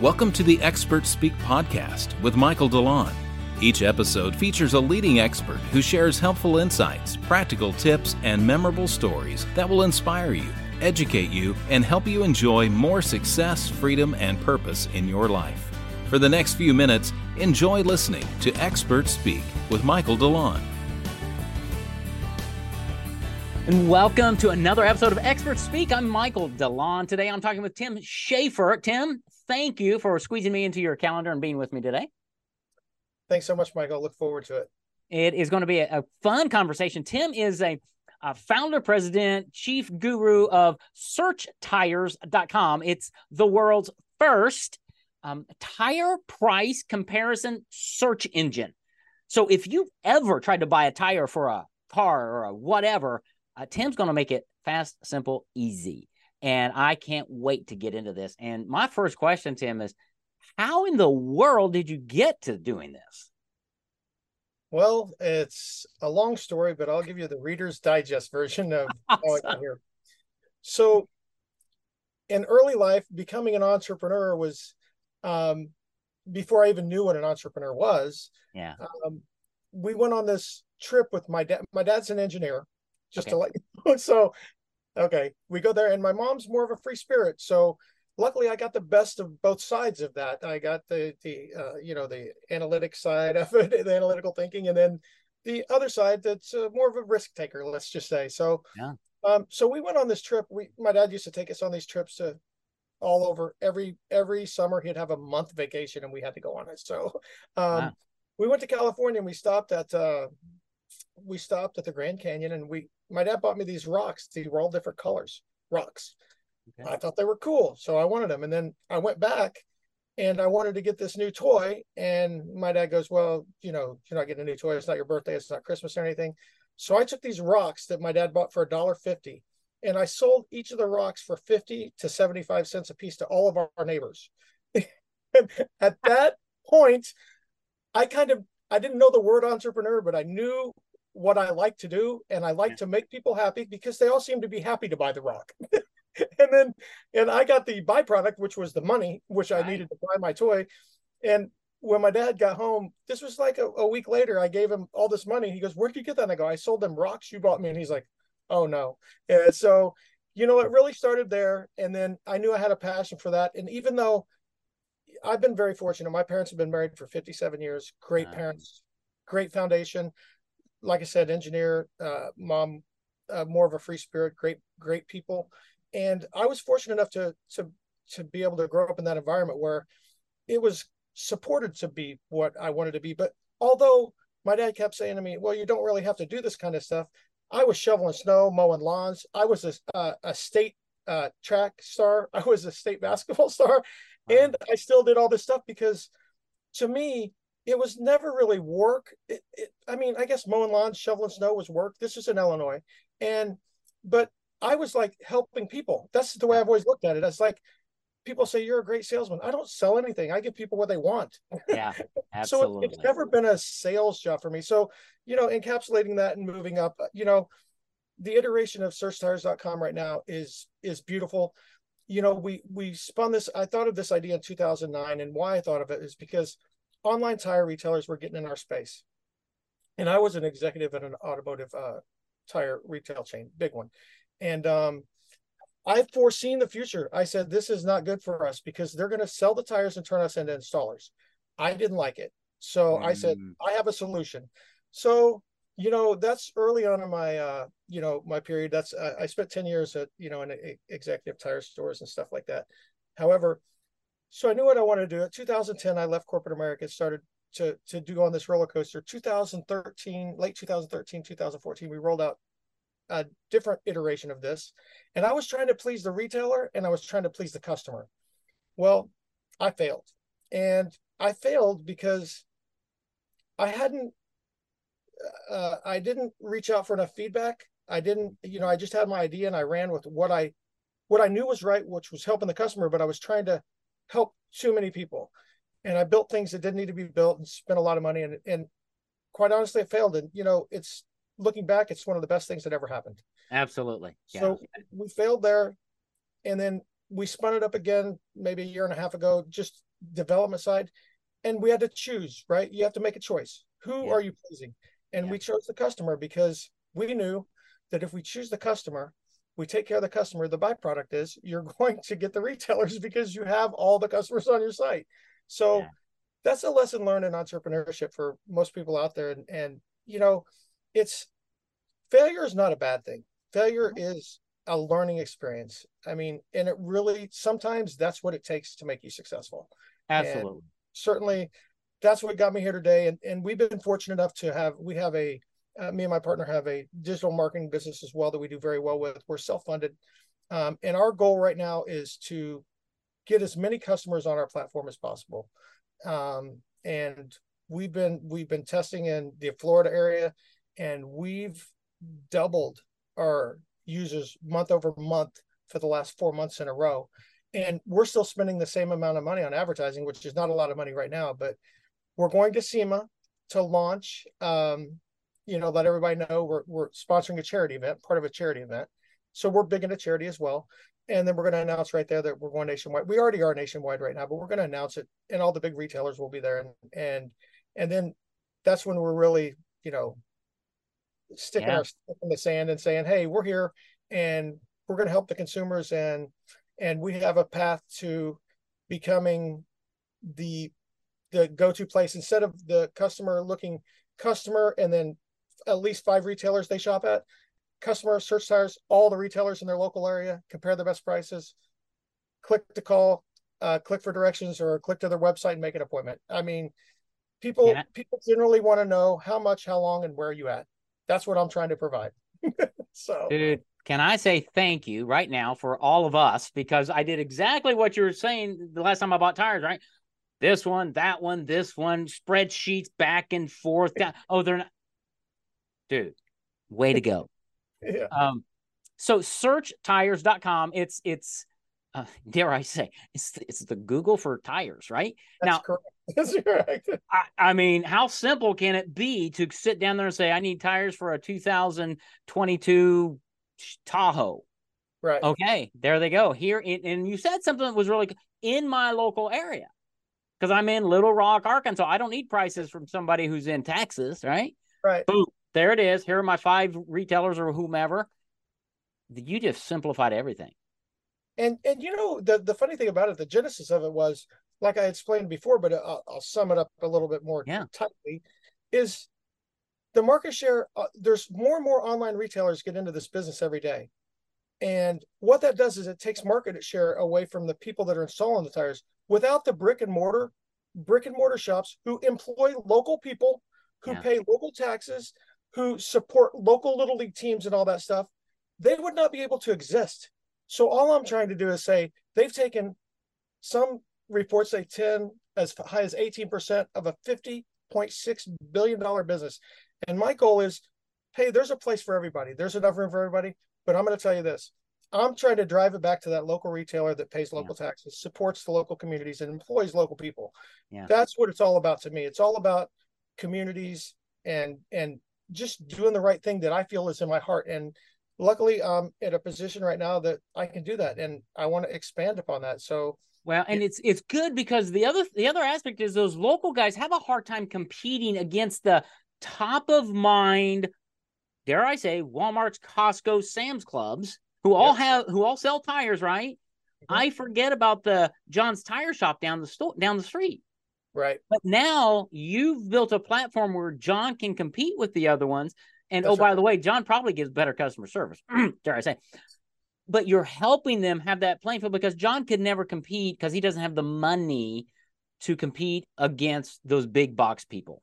Welcome to the Expert Speak podcast with Michael DeLon. Each episode features a leading expert who shares helpful insights, practical tips, and memorable stories that will inspire you, educate you, and help you enjoy more success, freedom, and purpose in your life. For the next few minutes, enjoy listening to Expert Speak with Michael DeLon. And welcome to another episode of Expert Speak. I'm Michael DeLon. Today I'm talking with Tim Shaffer. Tim, thank you for squeezing me into your calendar and being with me today. Thanks so much, Michael. Look forward to it. It is going to be a, a fun conversation. Tim is a, a, founder, president, chief guru of searchtires.com. It's the world's first um, tire price comparison search engine. So if you've ever tried to buy a tire for a car or a whatever, uh, Tim's going to make it fast, simple, easy. And I can't wait to get into this. And my first question, Tim, is how in the world did you get to doing this? Well, it's a long story, but I'll give you the Reader's Digest version of awesome. how I got here. So, in early life, becoming an entrepreneur was um, before I even knew what an entrepreneur was. Yeah. Um, we went on this trip with my dad. My dad's an engineer, just okay. to let you know. So, okay, we go there, and my mom's more of a free spirit. So, luckily, I got the best of both sides of that. I got the the uh, you know the analytic side of it, the analytical thinking, and then the other side that's uh, more of a risk taker. Let's just say. So, yeah. Um, so we went on this trip. We my dad used to take us on these trips to all over every every summer. He'd have a month vacation, and we had to go on it. So, um, wow. we went to California and we stopped at uh, we stopped at the Grand Canyon and we my dad bought me these rocks. They were all different colors, rocks. Okay. I thought they were cool, so I wanted them. And then I went back and I wanted to get this new toy. And my dad goes, Well, you know, you're not getting a new toy. It's not your birthday. It's not Christmas or anything. So I took these rocks that my dad bought for a dollar fifty, and I sold each of the rocks for fifty to seventy-five cents a piece to all of our, our neighbors. at that point, I kind of I didn't know the word entrepreneur, but I knew what I like to do, and I like yeah. to make people happy because they all seem to be happy to buy the rock. and then, and I got the byproduct, which was the money, which right. I needed to buy my toy. And when my dad got home, this was like a, a, week later. I gave him all this money. He goes, "Where'd you get that?" And I go, "I sold them rocks you bought me." And he's like, "Oh no!" And so, you know, it really started there. And then I knew I had a passion for that. And even though I've been very fortunate, my parents have been married for 57 years. Great parents, great foundation like I said, engineer, uh, mom, uh, more of a free spirit, great, great people. And I was fortunate enough to, to, to be able to grow up in that environment where it was supported to be what I wanted to be. But although my dad kept saying to me, well, you don't really have to do this kind of stuff. I was shoveling snow, mowing lawns. I was a, uh, a state uh, track star. I was a state basketball star. And I still did all this stuff because to me, it was never really work. It, it, I mean, I guess mowing lawns, shoveling snow was work. This is in Illinois, and but I was like helping people. That's the way I've always looked at it. It's like people say you're a great salesman. I don't sell anything. I give people what they want. Yeah, absolutely. so it, it's never been a sales job for me. So you know, encapsulating that and moving up. Uh, you know, the iteration of searchtires.com right now is is beautiful. You know, we we spun this. I thought of this idea in 2009, and why I thought of it is because online tire retailers were getting in our space. And I was an executive at an automotive uh, tire retail chain, big one. And um, I've foreseen the future. I said, this is not good for us because they're going to sell the tires and turn us into installers. I didn't like it. So mm. I said, mm. I have a solution. So, you know, that's early on in my, uh, you know, my period. That's, uh, I spent 10 years at, you know, in a, executive tire stores and stuff like that. However, so I knew what I wanted to do. In 2010, I left corporate America, started to to do on this roller coaster. 2013, late 2013, 2014, we rolled out a different iteration of this, and I was trying to please the retailer and I was trying to please the customer. Well, I failed, and I failed because I hadn't, uh, I didn't reach out for enough feedback. I didn't, you know, I just had my idea and I ran with what I, what I knew was right, which was helping the customer, but I was trying to help too many people. And I built things that didn't need to be built and spent a lot of money. And, and quite honestly, it failed. And, you know, it's looking back, it's one of the best things that ever happened. Absolutely. Yeah. So we failed there. And then we spun it up again maybe a year and a half ago, just development side, and we had to choose. Right, you have to make a choice. Who Yeah. are you pleasing? And Yeah. we chose the customer because we knew that if we choose the customer, we take care of the customer. The byproduct is you're going to get the retailers because you have all the customers on your site. So Yeah. that's a lesson learned in entrepreneurship for most people out there. And, and you know, it's failure is not a bad thing. Failure mm-hmm. is a learning experience. I mean, and it really sometimes that's what it takes to make you successful. Absolutely. Certainly, that's what got me here today. And and we've been fortunate enough to have we have a uh, me and my partner have a digital marketing business as well that we do very well with. We're self funded, um, and our goal right now is to get as many customers on our platform as possible. Um, and we've been we've been testing in the Florida area, and we've doubled our users month over month for the last four months in a row. And we're still spending the same amount of money on advertising, which is not a lot of money right now. But we're going to SEMA to launch. Um, you know, let everybody know we're we're sponsoring a charity event, part of a charity event. So we're big into charity as well. And then we're going to announce right there that we're going nationwide. We already are nationwide right now, but we're going to announce it, and all the big retailers will be there. And and and then that's when we're really, you know, sticking Yeah. our stick in the sand and saying, "Hey, we're here, and we're going to help the consumers, and and we have a path to becoming the the go-to place instead of the customer looking customer and then at least five retailers they shop at. Customers, search tires all the retailers in their local area, compare the best prices, click to call, uh, click for directions, or click to their website and make an appointment. I mean, people Yeah. people generally want to know how much, how long, and where are you at. That's what I'm trying to provide. so Dude, can I say thank you right now for all of us because I did exactly what you were saying the last time I bought tires, right? This one, that one, this one, spreadsheets back and forth. Down. Oh, they're not. Dude, way to go. yeah, Um, so searchtires.com. It's it's uh, dare I say it's it's the Google for tires, right? that's now, correct. That's correct. I, I mean, how simple can it be to sit down there and say, I need tires for a 2022 Tahoe? Right. Okay, there they go. Here, in, and you said something that was really in my local area because I'm in Little Rock, Arkansas. I don't need prices from somebody who's in Texas, right? Right. Boom, there it is. Here are my five retailers or whomever. You just simplified everything. And and you know the the funny thing about it, the genesis of it was like I explained before, but I'll, I'll sum it up a little bit more Yeah. tightly. Is the market share? Uh, there's more and more online retailers get into this business every day, and what that does is it takes market share away from the people that are installing the tires. Without the brick and mortar, brick and mortar shops who employ local people, who Yeah. pay local taxes, who support local little league teams and all that stuff, they would not be able to exist. So all I'm trying to do is say they've taken some reports say 10 as high as 18% of a 50.6 billion dollar business. And my goal is, hey, there's a place for everybody. There's enough room for everybody. But I'm going to tell you this. I'm trying to drive it back to that local retailer that pays local taxes, supports the local communities, and employs local people. Yeah. That's what it's all about to me. It's all about communities and and just doing the right thing that I feel is in my heart. And luckily, I'm in a position right now that I can do that, and I want to expand upon that. So Well, and it's it's good because the other the other aspect is those local guys have a hard time competing against the top of mind, dare I say, Walmart's, Costco, Sam's Clubs, who all have who all sell tires, right? Mhm. I forget about the John's Tire Shop down the store down the street. Right, But now you've built a platform where John can compete with the other ones. And That's oh, by the way, John probably gives better customer service. dare I say? But you're helping them have that playing field because John could never compete because he doesn't have the money to compete against those big box people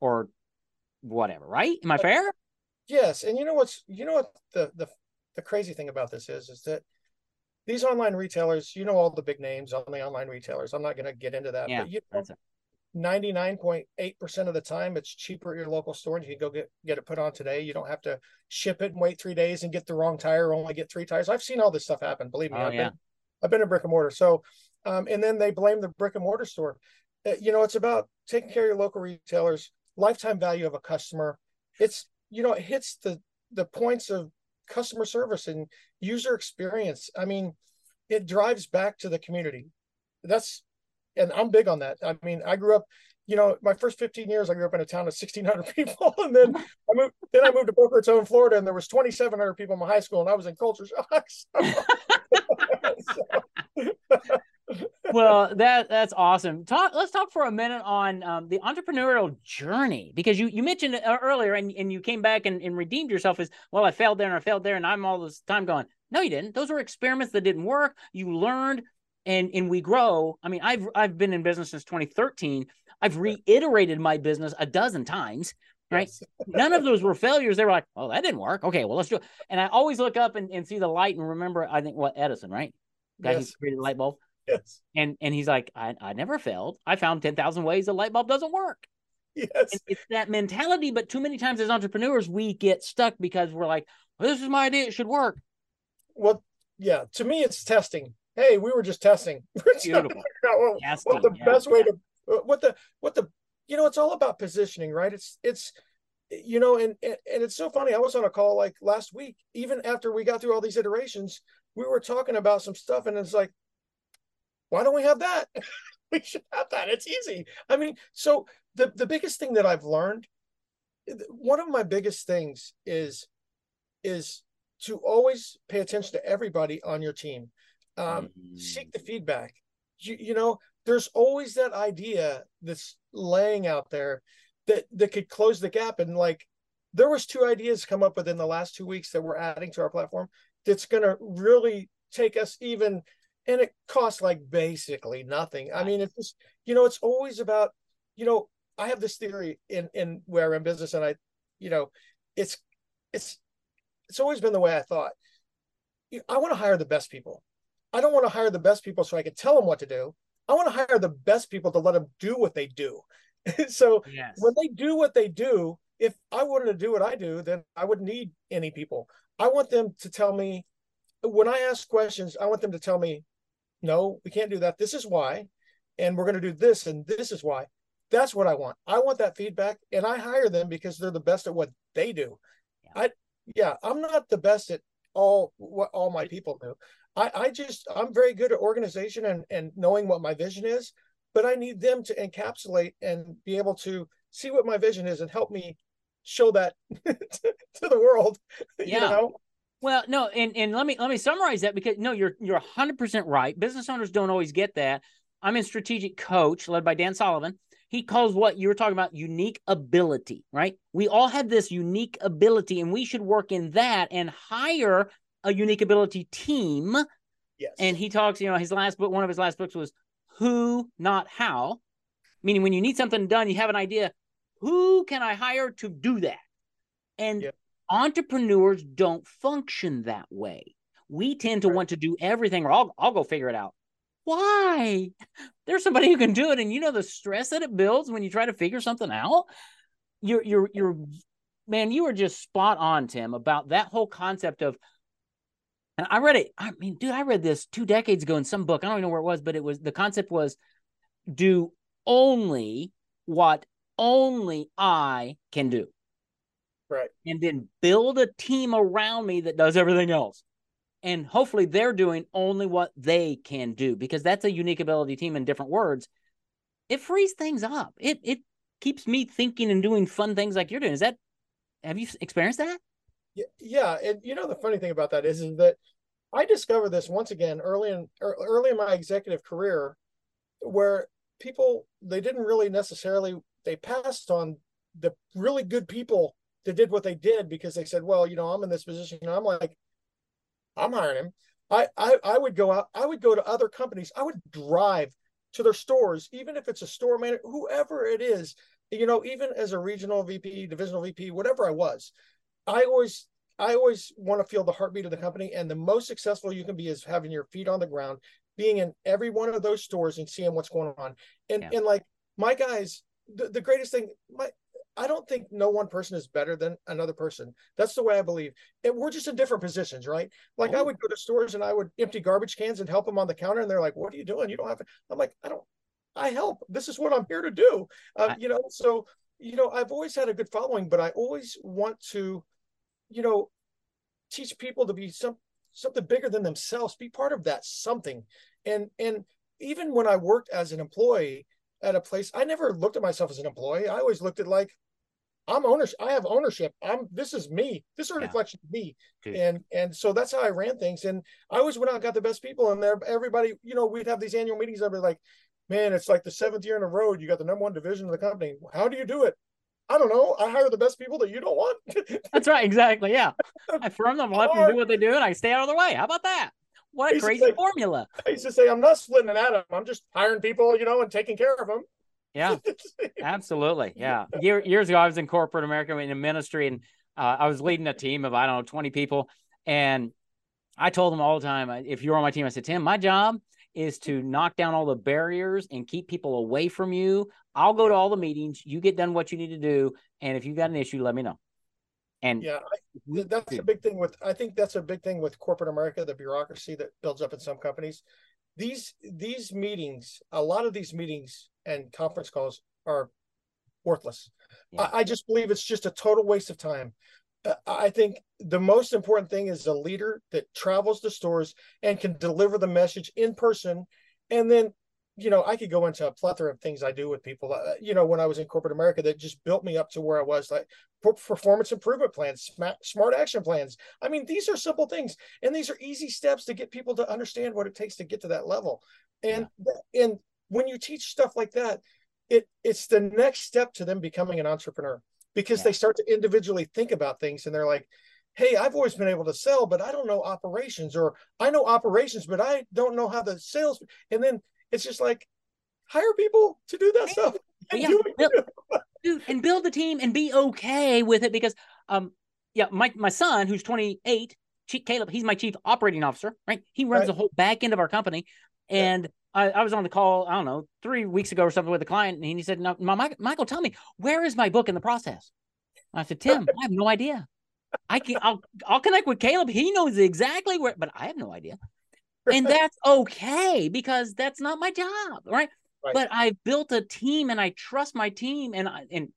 or whatever. Right? Am I fair? yes. And you know what's you know what the the the crazy thing about this is is that these online retailers, you know all the big names on the online retailers. I'm not going to get into that, Yeah, but you know, That's it. 99.8% of the time it's cheaper at your local store and you can go get get it put on today you don't have to ship it and wait three days and get the wrong tire or only get three tires i've seen all this stuff happen believe me Oh, i've yeah. been i've been in brick and mortar so um, and then they blame the brick and mortar store Uh, you know it's about taking care of your local retailers lifetime value of a customer it's you know it hits the the points of customer service and user experience i mean it drives back to the community that's and I'm big on that. I mean, I grew up, you know, my first 15 years, I grew up in a town of 1,600 people, and then I moved. Then I moved to Boca Raton, Florida, and there was 2,700 people in my high school, and I was in culture shock. So. Well, that that's awesome. Talk. Let's talk for a minute on um, the entrepreneurial journey because you you mentioned it uh, earlier, and, and you came back and, and redeemed yourself as well. I failed there and I failed there, and I'm all this time going. No, you didn't. Those were experiments that didn't work. You learned, and and we grow. I mean, I've I've been in business since 2013. I've reiterated my business a dozen times. Right. Yes. None of those were failures. They were like, oh, that didn't work. Okay, well, let's do it. And I always look up and, and see the light and remember, I think, what Edison, right? Guy yes. who created the light bulb. Yes. And and he's like, I, I never failed. I found 10,000 ways the light bulb doesn't work. Yes. And it's that mentality. But too many times as entrepreneurs, we get stuck because we're like, well, this is my idea. It should work. Well, yeah. To me, it's testing. Hey, we were just testing. Beautiful. what, testing, what the yeah. best way to, uh, what the, what the, you know, it's all about positioning, right? It's, it's, you know, and, and and it's so funny. I was on a call like last week, even after we got through all these iterations, we were talking about some stuff, and it's like, why don't we have that? we should have that. It's easy. I mean, so the the biggest thing that I've learned, one of my biggest things is is to always pay attention to everybody on your team. Um, mm-hmm. Seek the feedback. You, you know, there's always that idea that's laying out there that that could close the gap. And like, there was two ideas come up within the last two weeks that we're adding to our platform that's going to really take us even and it costs like basically nothing. I mean, it's just, you know, it's always about, you know, I have this theory in in where I'm in business, and I, you know, it's it's it's always been the way I thought. I want to hire the best people. I don't want to hire the best people so I can tell them what to do. I want to hire the best people to let them do what they do. so yes. when they do what they do, if I wanted to do what I do, then I wouldn't need any people. I want them to tell me when I ask questions, I want them to tell me no, we can't do that. This is why. And we're going to do this, and this is why. That's what I want. I want that feedback, and I hire them because they're the best at what they do. Yeah. I, yeah, I'm not the best at all what all my people do. I, I just I'm very good at organization and and knowing what my vision is, but I need them to encapsulate and be able to see what my vision is and help me show that to, to the world. Yeah. You know? Well, no, and, and let me let me summarize that because no, you're you're 100% right. Business owners don't always get that. I'm in strategic coach led by Dan Sullivan. He calls what you were talking about unique ability, right? We all have this unique ability and we should work in that and hire a unique ability team. Yes. And he talks, you know, his last book, one of his last books was Who, Not How. Meaning when you need something done, you have an idea, who can I hire to do that? And entrepreneurs don't function that way. We tend to right. want to do everything, or I'll, I'll go figure it out. Why? There's somebody who can do it, and you know the stress that it builds when you try to figure something out. You're, you're, you're, man, you were just spot on, Tim, about that whole concept of. And I read it. I mean, dude, I read this two decades ago in some book. I don't even know where it was, but it was the concept was do only what only I can do. Right. And then build a team around me that does everything else. And hopefully they're doing only what they can do because that's a unique ability team in different words. It frees things up. It it keeps me thinking and doing fun things like you're doing. Is that have you experienced that? Yeah, yeah. And you know the funny thing about that is, is that I discovered this once again early in early in my executive career, where people they didn't really necessarily they passed on the really good people that did what they did because they said, well, you know, I'm in this position. And I'm like, I'm hiring him. I, I I would go out, I would go to other companies, I would drive to their stores, even if it's a store manager, whoever it is, you know, even as a regional VP, divisional VP, whatever I was, I always I always want to feel the heartbeat of the company. And the most successful you can be is having your feet on the ground, being in every one of those stores and seeing what's going on. And yeah. and like my guys, the, the greatest thing, my I don't think no one person is better than another person. That's the way I believe. And we're just in different positions, right? Like oh. I would go to stores and I would empty garbage cans and help them on the counter, and they're like, "What are you doing? You don't have." To. I'm like, "I don't. I help. This is what I'm here to do." Uh, you know, so you know, I've always had a good following, but I always want to, you know, teach people to be some something bigger than themselves. Be part of that something, and and even when I worked as an employee at a place, I never looked at myself as an employee. I always looked at like I'm ownership. I have ownership. I'm this is me. This is a yeah. reflection of me. Dude. And and so that's how I ran things. And I always went out and got the best people in there. Everybody, you know, we'd have these annual meetings. I'd be like, man, it's like the seventh year in a row. You got the number one division of the company. How do you do it? I don't know. I hire the best people that you don't want. that's right. Exactly. Yeah. I firm them, let them do what they do, and I stay out of the way. How about that? What a crazy say, formula. I used to say, I'm not splitting an atom. I'm just hiring people, you know, and taking care of them. Yeah, absolutely. Yeah. Year, years ago, I was in corporate America in a ministry, and uh, I was leading a team of I don't know twenty people, and I told them all the time, if you're on my team, I said, Tim, my job is to knock down all the barriers and keep people away from you. I'll go to all the meetings. You get done what you need to do, and if you got an issue, let me know. And yeah, I, that's a big thing with. I think that's a big thing with corporate America, the bureaucracy that builds up in some companies. These these meetings, a lot of these meetings and conference calls are worthless. Yeah. I, I, just believe it's just a total waste of time. Uh, I think the most important thing is a leader that travels to stores and can deliver the message in person. And then, you know, I could go into a plethora of things I do with people. Uh, you know, when I was in corporate America, that just built me up to where I was, like performance improvement plans, smart action plans. I mean, these are simple things, and these are easy steps to get people to understand what it takes to get to that level. And yeah. and when you teach stuff like that, it it's the next step to them becoming an entrepreneur because yeah. they start to individually think about things and they're like, hey, I've always been able to sell, but I don't know operations, or I know operations, but I don't know how the sales. And then it's just like hire people to do that stuff. And, yeah, build, dude, and build the team and be okay with it because um yeah, my my son who's 28, Caleb, he's my chief operating officer, right? He runs right. the whole back end of our company. And I, I, was on the call, I don't know, three weeks ago or something with a client, and he said, "No, Michael, tell me where is my book in the process?" I said, "Tim, I have no idea. I can, I'll, I'll connect with Caleb. He knows exactly where, but I have no idea, and that's okay because that's not my job, right? right. But I built a team, and I trust my team, and I, and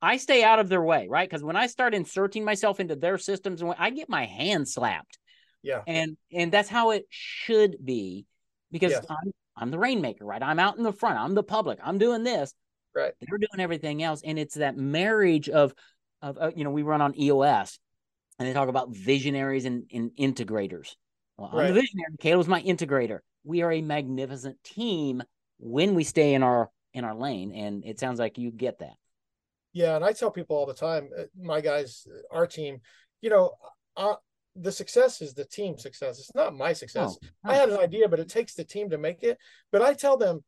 I stay out of their way, right? Because when I start inserting myself into their systems, and I get my hand slapped. Yeah, and and that's how it should be because. I'm I'm the rainmaker, right? I'm out in the front. I'm the public. I'm doing this. Right. They're doing everything else, and it's that marriage of of uh, you know we run on EOS, and they talk about visionaries and, and integrators. Well, I'm the visionary. Caleb's my integrator. We are a magnificent team when we stay in our in our lane, and it sounds like you get that. Yeah, and I tell people all the time, uh, my guys, our team, you know, uh, the success is the team success. It's not my success. Oh, I had an idea, but it takes the team to make it. But I tell them,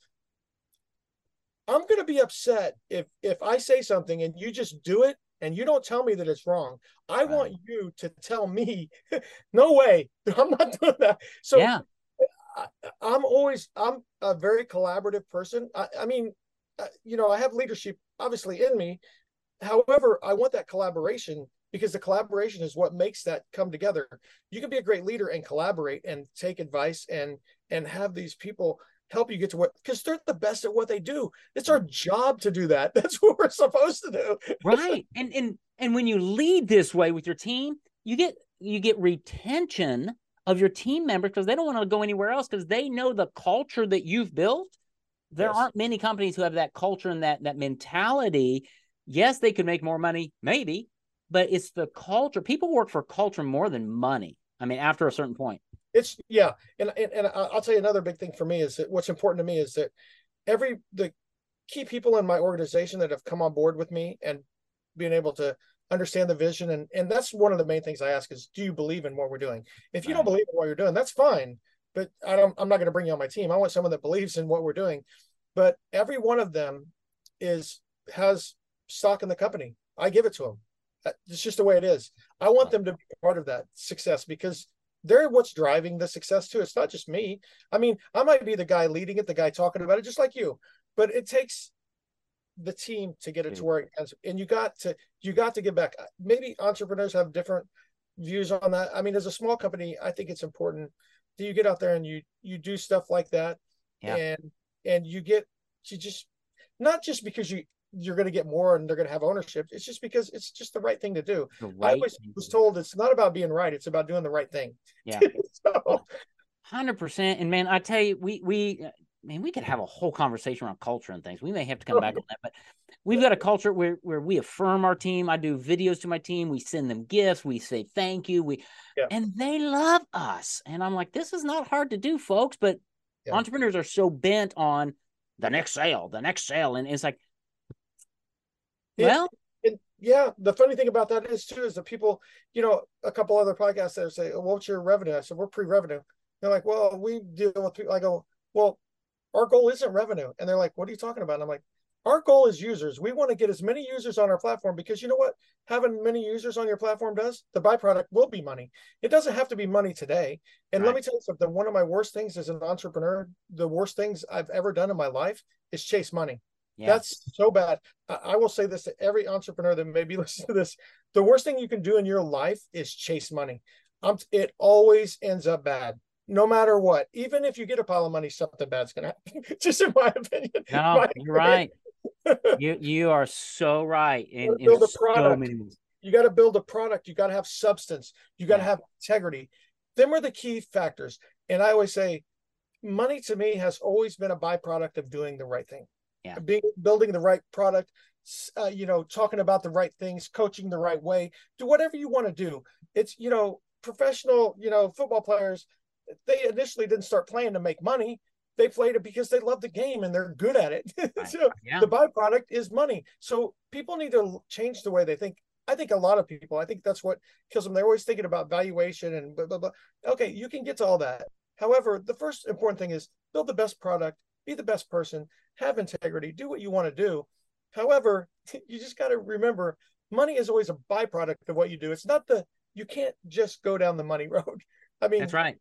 I'm going to be upset if if I say something and you just do it and you don't tell me that it's wrong. I right. want you to tell me, no way, I'm not doing that. So yeah. I, am always I'm a very collaborative person. I, I mean, uh, you know, I have leadership obviously in me. However, I want that collaboration because the collaboration is what makes that come together. You can be a great leader and collaborate and take advice and and have these people help you get to what because they're the best at what they do. It's our job to do that. That's what we're supposed to do. Right. And and and when you lead this way with your team you get you get retention of your team members because they don't want to go anywhere else because they know the culture that you've built. There yes. aren't many companies who have that culture and that that mentality. Yes they could make more money maybe but it's the culture. People work for culture more than money. I mean, after a certain point. It's yeah, and and, and I'll tell you another big thing for me is that what's important to me is that every the key people in my organization that have come on board with me and being able to understand the vision and and that's one of the main things I ask is do you believe in what we're doing? If you right. don't believe in what you're doing, that's fine. But I don't I'm not going to bring you on my team. I want someone that believes in what we're doing. But every one of them is has stock in the company. I give it to them. Uh, it's just the way it is. I want them to be part of that success because they're what's driving the success too. It's not just me. I mean, I might be the guy leading it, the guy talking about it, just like you. But it takes the team to get it to mm. where it ends. And you got to you got to give back. Uh, maybe entrepreneurs have different views on that. I mean, as a small company, I think it's important that you get out there and you you do stuff like that. Yeah. And and you get to just not just because you you're going to get more and they're going to have ownership. It's just because it's just the right thing to do. Right I always was told it's not about being right; it's about doing the right thing. Yeah, hundred so. percent. And man, I tell you, we we uh, man, we could have a whole conversation around culture and things. We may have to come oh, back on that, but we've got a culture where where we affirm our team. I do videos to my team. We send them gifts. We say thank you. We yeah. and they love us. And I'm like, this is not hard to do, folks. But yeah. entrepreneurs are so bent on the next sale, the next sale, and it's like, well. yeah, the funny thing about that is too is that people, you know, a couple other podcasts there say, well, "What's your revenue?" I said, "We're pre-revenue." They're like, "Well, we deal with people." I go, "Well, our goal isn't revenue. And they're like, what are you talking about? And I'm like, our goal is users. We want to get as many users on our platform because you know what? Having many users on your platform does? The byproduct will be money. It doesn't have to be money today. And right. let me tell you something one of my worst things as an entrepreneur, the worst things I've ever done in my life is chase money. Yeah. That's so bad. I, will say this to every entrepreneur that maybe listen to this. The worst thing you can do in your life is chase money. Um, it always ends up bad no matter what. Even if you get a pile of money, something bad's gonna happen. Just in my opinion. No, my you're opinion. right. you you are so right. In, in build a product. So you got to build a product. You got to have substance. You got to yeah. have integrity. Them are the key factors. And I always say, money to me has always been a byproduct of doing the right thing. Yeah. Being building the right product, uh, you know, talking about the right things, coaching the right way, do whatever you want to do. It's, you know, professional, you know, football players, they initially didn't start playing to make money. They played it because they love the game and they're good at it. so yeah. the byproduct is money. So people need to change the way they think. I think a lot of people, I think that's what kills them. They're always thinking about valuation and blah, blah, blah. Okay, you can get to all that. However, the first important thing is build the best product, be the best person, have integrity, do what you want to do. However, you just got to remember money is always a byproduct of what you do. It's not the, you can't just go down the money road. I mean, that's right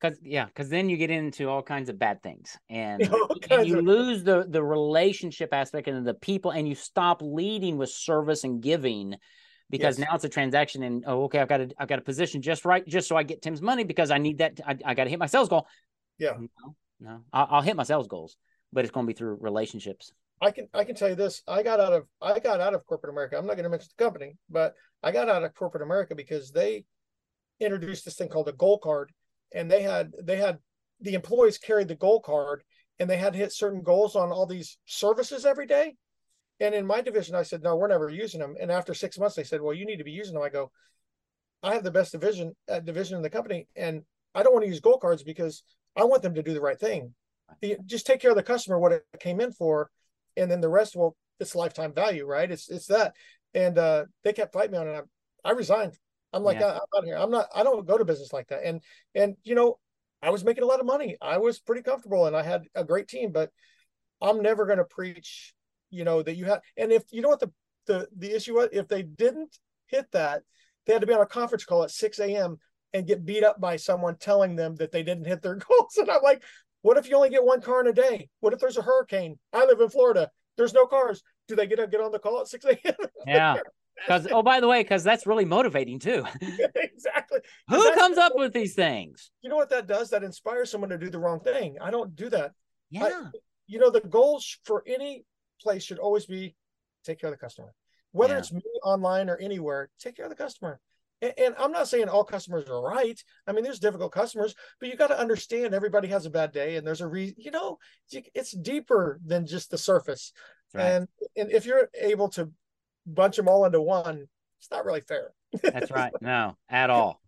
because yeah because then you get into all kinds of bad things and, and you of... lose the the relationship aspect and the people and you stop leading with service and giving because yes. now it's a transaction and oh okay i've got to i've got a position just right just so i get tim's money because i need that i, I got to hit my sales goal yeah no I'll, I'll hit my sales goals but it's going to be through relationships I can I can tell you this. I got out of I got out of corporate America. I'm not going to mention the company, but I got out of corporate America because they introduced this thing called a goal card, and they had they had the employees carried the goal card and they had to hit certain goals on all these services every day. And in my division, I said, no, we're never using them. And after six months, they said, well, you need to be using them. I go, I have the best division uh, division in the company, and I don't want to use goal cards because I want them to do the right thing. just take care of the customer what it came in for, and then the rest, well, it's lifetime value, right? It's it's that. And uh, they kept fighting me on it. I, I resigned. I'm like, yeah. I, am not here. I'm not. I don't go to business like that. And and you know, I was making a lot of money. I was pretty comfortable, and I had a great team. But I'm never going to preach, you know, that you have. And if you know what the the the issue was, if they didn't hit that, they had to be on a conference call at 6 a.m. and get beat up by someone telling them that they didn't hit their goals. And I'm like, what if you only get one car in a day? What if there's a hurricane? I live in Florida. There's no cars. Do they get to get on the call at 6 a.m.? Yeah. Because oh, by the way, because that's really motivating too. exactly. Who comes up with these things? You know what that does? That inspires someone to do the wrong thing. I don't do that. Yeah. I, you know, the goals for any place should always be take care of the customer. Whether yeah. it's me online or anywhere, take care of the customer. And, I'm not saying all customers are right. I mean, there's difficult customers, but you got to understand everybody has a bad day, and there's a reason. You know, it's deeper than just the surface. Right. And and if you're able to bunch them all into one, it's not really fair. That's right. No, at all.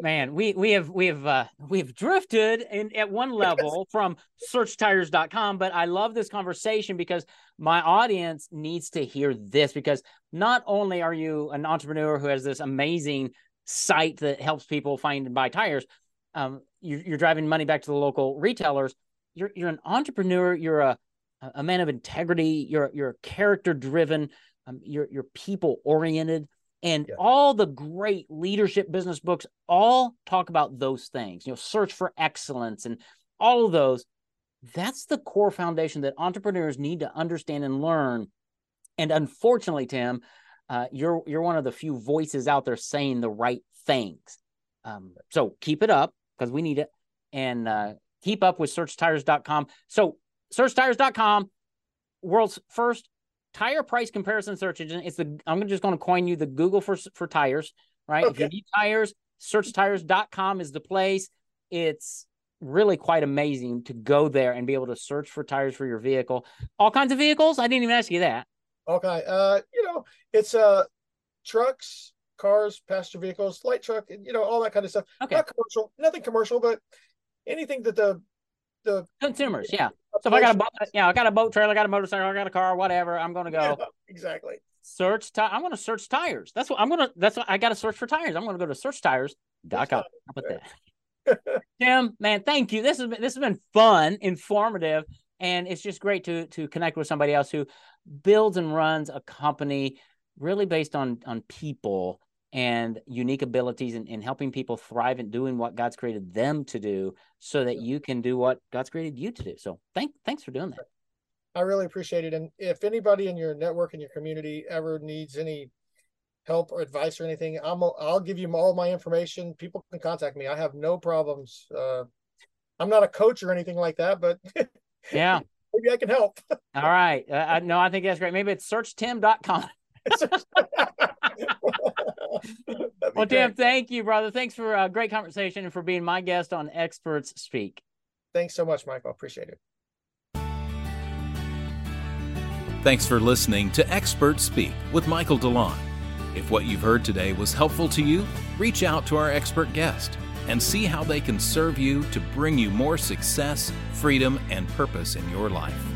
Man, we we have we have uh we've drifted in at one level from searchtires.com, but I love this conversation because my audience needs to hear this because not only are you an entrepreneur who has this amazing site that helps people find and buy tires, um, you're, you're driving money back to the local retailers. You're you're an entrepreneur. You're a a man of integrity. You're you're character driven um, you're you're people oriented and yeah. all the great leadership business books all talk about those things you know search for excellence and all of those. That's the core foundation that entrepreneurs need to understand and learn. And unfortunately tim uh, you're you're one of the few voices out there saying the right things. Um, so keep it up because we need it. And uh, keep up with searchtires.com so searchtires.com world's first tire price comparison search engine. It's the I'm just going to coin you the Google for for tires, right? Okay. If you need tires, searchtires.com is the place. It's really quite amazing to go there and be able to search for tires for your vehicle. All kinds of vehicles. I didn't even ask you that. Okay. Uh, you know, it's uh trucks, cars, passenger vehicles, light truck, you know, all that kind of stuff. Okay. Not commercial, nothing commercial, but anything that the the consumers, yeah. So if I got a boat, yeah, I got a boat trailer, I got a motorcycle, I got a car, whatever, I'm gonna go. Yeah, exactly. Search tire. I'm gonna search tires. That's what I'm gonna. That's what I got to search for tires. I'm gonna go to searchtires.com. How about that? Tim, man, thank you. This has been this has been fun, informative, and it's just great to to connect with somebody else who builds and runs a company really based on on people and unique abilities and, and helping people thrive and doing what God's created them to do so that you can do what God's created you to do. So thank thanks for doing that. I really appreciate it. And if anybody in your network and your community ever needs any help or advice or anything, I'm I'll give you all my information. People can contact me. I have no problems. Uh, I'm not a coach or anything like that, but yeah, maybe I can help. all right. Uh, no, I think that's great. Maybe it's searchtim.com. well, Tim, thank you, brother. Thanks for a great conversation and for being my guest on Experts Speak. Thanks so much, Michael. Appreciate it. Thanks for listening to Experts Speak with Michael DeLon. If what you've heard today was helpful to you, reach out to our expert guest and see how they can serve you to bring you more success, freedom, and purpose in your life.